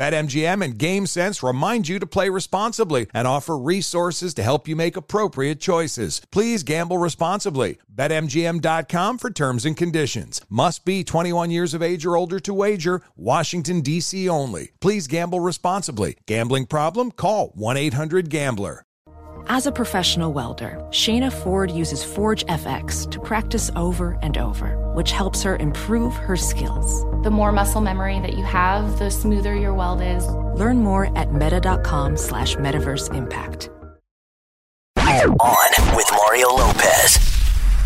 BetMGM and GameSense remind you to play responsibly and offer resources to help you make appropriate choices. Please gamble responsibly. BetMGM.com for terms and conditions. Must be 21 years of age or older to wager. Washington, D.C. only. Please gamble responsibly. Gambling problem? Call 1 800 Gambler. As a professional welder, Shayna Ford uses Forge FX to practice over and over, which helps her improve her skills. The more muscle memory that you have, the smoother your weld is. Learn more at meta.com slash metaverse impact. On with Mario Lopez.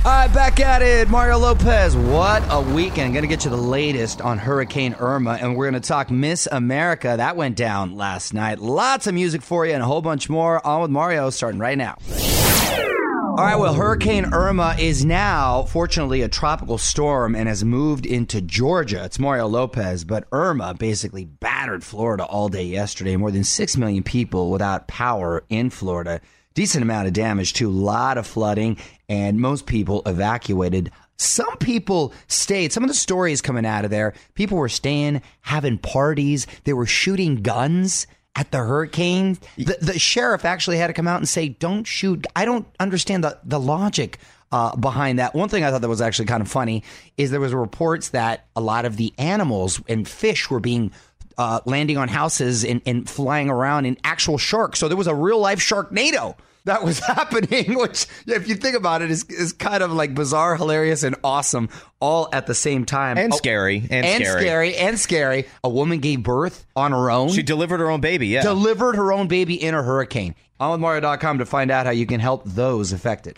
All right, back at it. Mario Lopez. What a weekend. Going to get you the latest on Hurricane Irma, and we're going to talk Miss America. That went down last night. Lots of music for you and a whole bunch more. On with Mario, starting right now. All right, well, Hurricane Irma is now, fortunately, a tropical storm and has moved into Georgia. It's Mario Lopez, but Irma basically battered Florida all day yesterday. More than 6 million people without power in Florida. Decent amount of damage, too. A lot of flooding, and most people evacuated. Some people stayed. Some of the stories coming out of there, people were staying, having parties, they were shooting guns at the hurricane. The, the sheriff actually had to come out and say, "Don't shoot." I don't understand the the logic uh, behind that. One thing I thought that was actually kind of funny is there was reports that a lot of the animals and fish were being uh, landing on houses and, and flying around in actual sharks. So there was a real life sharknado that was happening, which, if you think about it, is, is kind of like bizarre, hilarious, and awesome all at the same time. And Oh, scary. And, and scary. scary and scary. A woman gave birth on her own. She delivered her own baby, yeah. delivered her own baby in a hurricane. OnWithMario.com to find out how you can help those affected.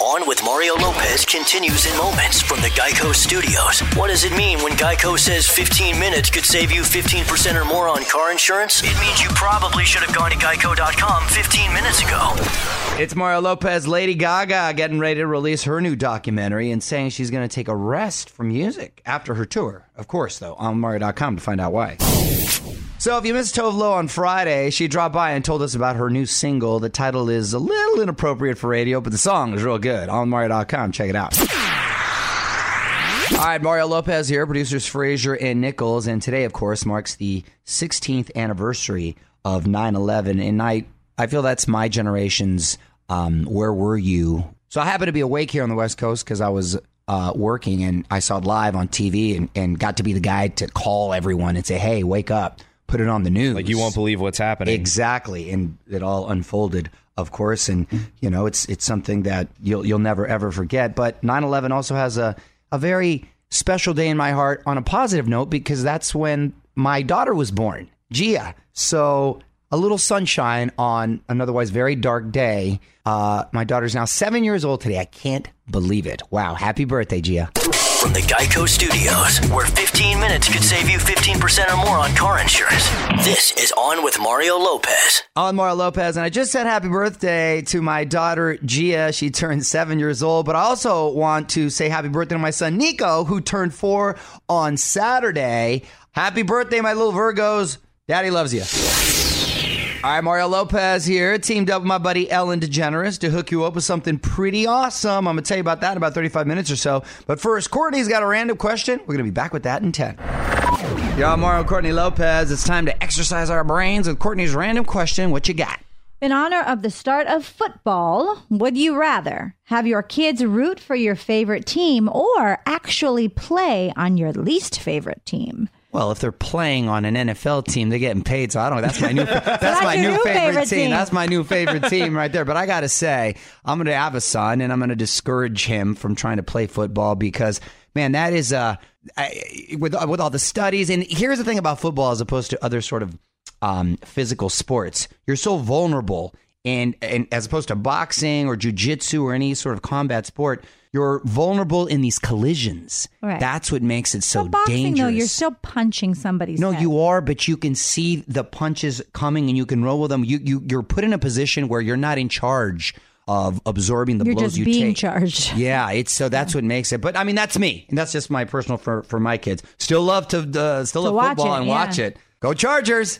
On with Mario Lopez continues in moments from the Geico Studios. What does it mean when Geico says 15 minutes could save you 15% or more on car insurance? It means you probably should have gone to geico.com 15 minutes ago. It's Mario Lopez. Lady Gaga getting ready to release her new documentary and saying she's going to take a rest from music after her tour. Of course, though, on Mario.com to find out why. So, if you missed Tove Lo on Friday, she dropped by and told us about her new single. The title is a little inappropriate for radio, but the song is real good. On Mario.com, check it out. All right, Mario Lopez here, producers Frazier and Nichols, and today, of course, marks the 16th anniversary of 9/11. And I, I feel that's my generation's um, "Where Were You?" So I happen to be awake here on the West Coast because I was uh, working and I saw it live on TV and, and got to be the guy to call everyone and say, "Hey, wake up! Put it on the news." like you won't believe what's happening. Exactly, and it all unfolded, of course, and you know it's it's something that you'll you'll never ever forget. But 9/11 also has a a very special day in my heart on a positive note because that's when my daughter was born, Gia. So a little sunshine on an otherwise very dark day. Uh, my daughter's now seven years old today. I can't believe it. Wow! Happy birthday, Gia. From the Geico Studios, where 15 minutes could save you 15% or more on car insurance. This is On with Mario Lopez. I'm Mario Lopez, and I just said happy birthday to my daughter Gia. She turned seven years old, but I also want to say happy birthday to my son Nico, who turned four on Saturday. Happy birthday, my little Virgos. Daddy loves you. All right, Mario Lopez here, teamed up with my buddy Ellen DeGeneres to hook you up with something pretty awesome. I'm going to tell you about that in about 35 minutes or so. But first, Courtney's got a random question. We're going to be back with that in 10. Yo, I'm Mario Courtney Lopez. It's time to exercise our brains with Courtney's random question. What you got? In honor of the start of football, would you rather have your kids root for your favorite team or actually play on your least favorite team? Well, if they're playing on an NFL team, they're getting paid. So I don't know. That's my new. That's, that's my new new favorite, favorite team. team. That's my new favorite team right there. But I got to say, I'm going to have a son, and I'm going to discourage him from trying to play football because, man, that is uh, I, with with all the studies. And here's the thing about football, as opposed to other sort of um, physical sports, you're so vulnerable. And, and as opposed to boxing or jujitsu or any sort of combat sport, you're vulnerable in these collisions. Right. That's what makes it so So boxing, dangerous. though, you're still punching somebody's No, head. you are, but you can see the punches coming and you can roll with them. You you you're put in a position where you're not in charge of absorbing the blows You're blows just you being take. charged. Yeah, it's so that's what makes it. But I mean, that's me, and that's just my personal for for my kids. Still love to uh, still To love football it, and yeah. watch it. Go Chargers!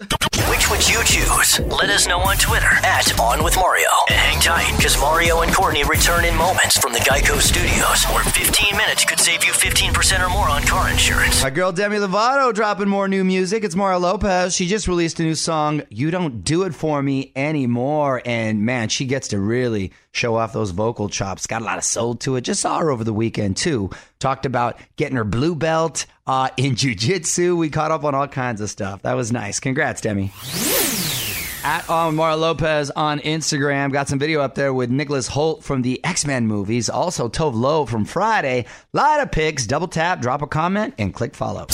Which you choose? Let us know on Twitter at On With Mario. And hang tight, because Mario and Courtney return in moments from the Geico Studios, where 15 minutes could save you 15% or more on car insurance. My girl Demi Lovato dropping more new music. It's Mario Lopez. She just released a new song, You Don't Do It For Me Anymore. And man, she gets to really show off those vocal chops. Got a lot of soul to it. Just saw her over the weekend, too. Talked about getting her blue belt uh, in jujitsu. We caught up on all kinds of stuff. That was nice. Congrats, Demi. At Mario Lopez on Instagram. Got some video up there with Nicholas Hoult from the X Men movies. Also, Tove Lo from Friday. Lot of pics. Double tap, drop a comment, and click follow.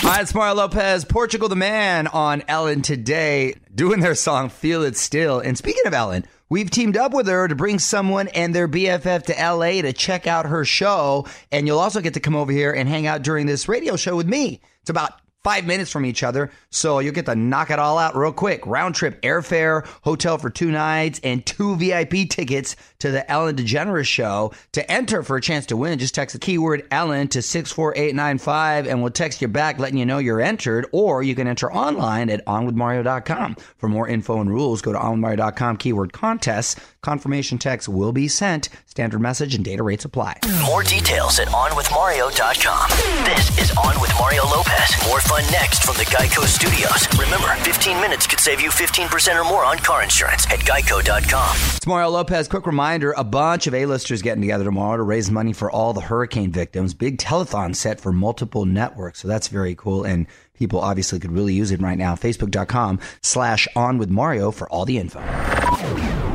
Hi, it's Mario Lopez, Portugal the Man on Ellen today, doing their song Feel It Still. And speaking of Ellen, we've teamed up with her to bring someone and their BFF to LA to check out her show. And you'll also get to come over here and hang out during this radio show with me. It's about five minutes from each other, so you'll get to knock it all out real quick. Round trip airfare, hotel for two nights, and two VIP tickets to the Ellen DeGeneres show. To enter for a chance to win, just text the keyword Ellen to 64895 and we'll text you back letting you know you're entered, or you can enter online at onwithmario.com. For more info and rules, go to onwithmario.com, keyword contests. Confirmation text will be sent. Standard message and data rates apply. More details at OnWithMario.com. This is On With Mario Lopez. More fun next from the Geico Studios. Remember, 15 minutes could save you 15% or more on car insurance at Geico.com. It's Mario Lopez. Quick reminder a bunch of A-listers getting together tomorrow to raise money for all the hurricane victims. Big telethon set for multiple networks. So that's very cool. And people obviously could really use it right now. Facebook.com slash on with Mario for all the info.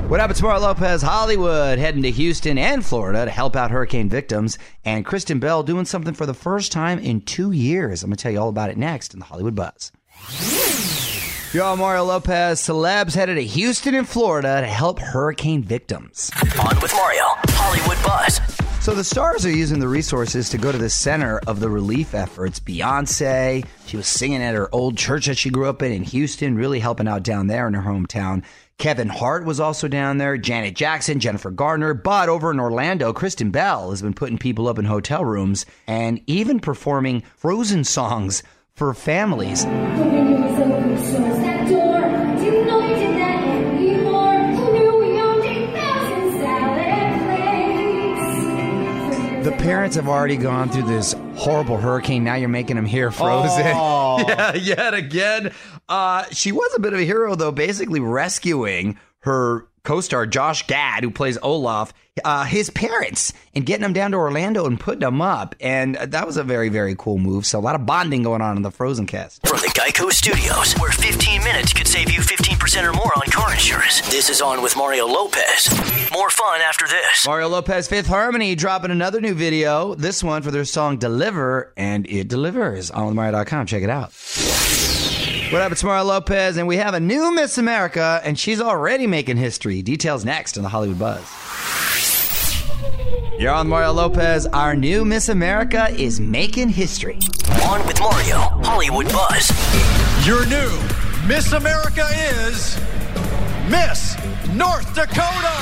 What up? It's Mario Lopez, Hollywood, heading to Houston and Florida to help out hurricane victims. And Kristen Bell doing something for the first time in two years. I'm going to tell you all about it next in the Hollywood Buzz. Yo, I'm Mario Lopez. Celebs headed to Houston and Florida to help hurricane victims. On with Mario, Hollywood Buzz. So the stars are using the resources to go to the center of the relief efforts. Beyonce, she was singing at her old church that she grew up in in Houston, really helping out down there in her hometown. Kevin Hart was also down there, Janet Jackson, Jennifer Gardner, but over in Orlando, Kristen Bell has been putting people up in hotel rooms and even performing frozen songs for families. Parents have already gone through this horrible hurricane. Now you're making them hear frozen. yeah, yet again. Uh, she was a bit of a hero, though, basically rescuing her co-star Josh Gad, who plays Olaf, uh, his parents, and getting them down to Orlando and putting them up. And that was a very, very cool move. So a lot of bonding going on in the Frozen cast. From the Geico Studios, where 15 minutes could save you 15% or more on car insurance. This is On with Mario Lopez. More fun after this. Mario Lopez, Fifth Harmony, dropping another new video. This one for their song Deliver, and it delivers. On with Mario.com. Check it out. What up, it's Mario Lopez, and we have a new Miss America, and she's already making history. Details next on the Hollywood Buzz. You're on Mario Lopez. Our new Miss America is making history. On with Mario, Hollywood Buzz. Your new Miss America is Miss North Dakota.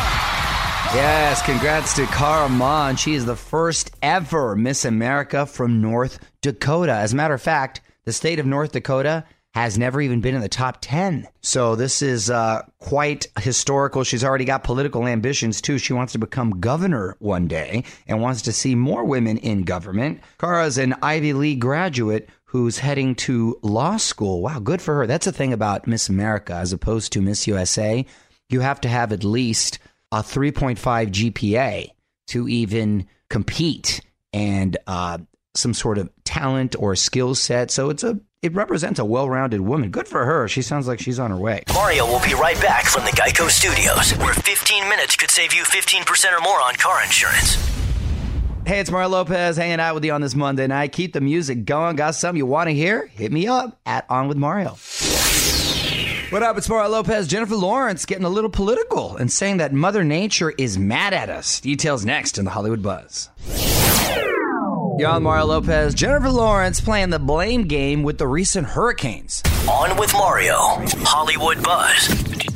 Yes, congrats to Cara Mund. She is the first ever Miss America from North Dakota. As a matter of fact, the state of North Dakota has never even been in the top 10. So this is uh, quite historical. She's already got political ambitions too. She wants to become governor one day and wants to see more women in government. Cara's an Ivy League graduate who's heading to law school. Wow, good for her. That's the thing about Miss America as opposed to Miss USA. You have to have at least a 3.5 GPA to even compete and uh, some sort of talent or skill set. So it's a it represents a well-rounded woman. Good for her. She sounds like she's on her way. Mario will be right back from the Geico Studios, where 15 minutes could save you 15% or more on car insurance. Hey, it's Mario Lopez hanging out with you on this Monday night. Keep the music going. Got something you want to hear? Hit me up at On With Mario. What up? It's Mario Lopez. Jennifer Lawrence getting a little political and saying that Mother Nature is mad at us. Details next in the Hollywood Buzz. On Mario Lopez. Jennifer Lawrence playing the blame game with the recent hurricanes. On with Mario, Hollywood Buzz.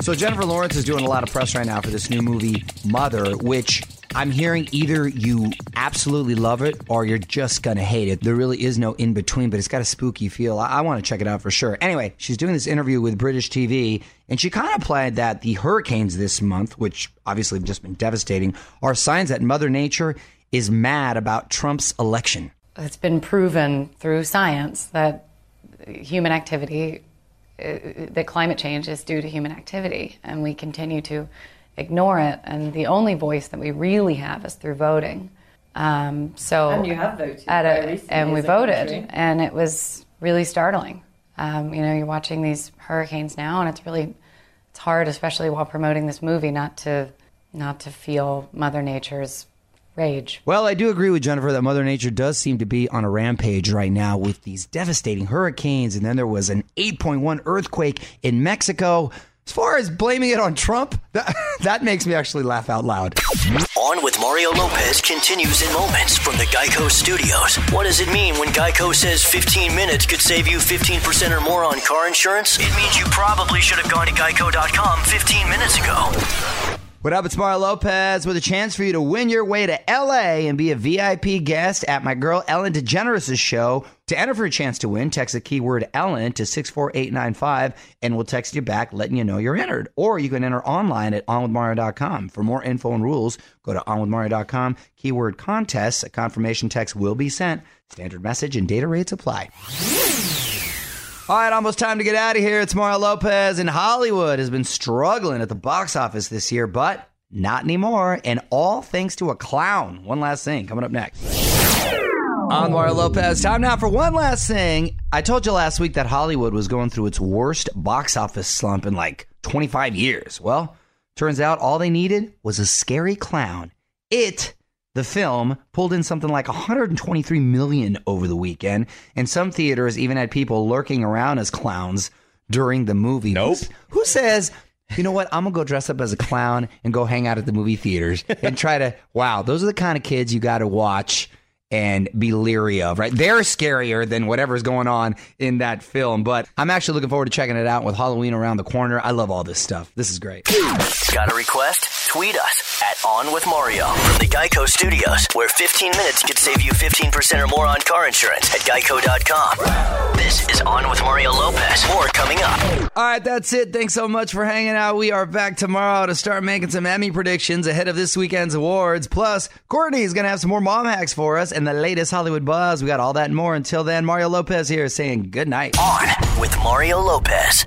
So Jennifer Lawrence is doing a lot of press right now for this new movie, Mother, which I'm hearing either you absolutely love it or you're just gonna hate it. There really is no in between, but it's got a spooky feel. I, I want to check it out for sure. Anyway, she's doing this interview with British TV, and she kind of implied that the hurricanes this month, which obviously have just been devastating, are signs that Mother Nature is mad about Trump's election. It's been proven through science that human activity, uh, that climate change is due to human activity, and we continue to ignore it. And the only voice that we really have is through voting. Um, so And you have voted at a, and we a voted, country. and it was really startling. Um, you know, you're watching these hurricanes now, and it's really it's hard, especially while promoting this movie, not to not to feel Mother Nature's rage. Well, I do agree with Jennifer that Mother Nature does seem to be on a rampage right now with these devastating hurricanes, and then there was an 8.1 earthquake in Mexico. As far as blaming it on Trump, that, that makes me actually laugh out loud. On with Mario Lopez continues in moments from the Geico Studios. What does it mean when Geico says 15 minutes could save you 15% or more on car insurance? It means you probably should have gone to geico.com 15 minutes ago. What up? It's Mario Lopez with a chance for you to win your way to LA and be a VIP guest at my girl Ellen DeGeneres' show. To enter for a chance to win, text the keyword Ellen to 64895 and we'll text you back letting you know you're entered. Or you can enter online at onwithmario.com. For more info and rules, go to onwithmario.com, keyword contest. A confirmation text will be sent. Standard message and data rates apply. All right, almost time to get out of here. It's Mario Lopez, and Hollywood has been struggling at the box office this year, but not anymore. And all thanks to a clown. One last thing coming up next. I'm Mario Lopez. Time now for one last thing. I told you last week that Hollywood was going through its worst box office slump in like 25 years. Well, turns out all they needed was a scary clown. It the film pulled in something like 123 million over the weekend, and some theaters even had people lurking around as clowns during the movie. Nope. Who says, you know what? I'm gonna go dress up as a clown and go hang out at the movie theaters and try to. Wow, those are the kind of kids you got to watch and be leery of, right? They're scarier than whatever's going on in that film. But I'm actually looking forward to checking it out with Halloween around the corner. I love all this stuff. This is great. Got a request? Tweet us at On With Mario from the Geico Studios, where 15 minutes could save you 15% or more on car insurance at geico.com. This is On With Mario Lopez. More coming up. All right, that's it. Thanks so much for hanging out. We are back tomorrow to start making some Emmy predictions ahead of this weekend's awards. Plus, Courtney is going to have some more mom hacks for us and the latest Hollywood buzz. We got all that and more. Until then, Mario Lopez here saying good night. On with Mario Lopez.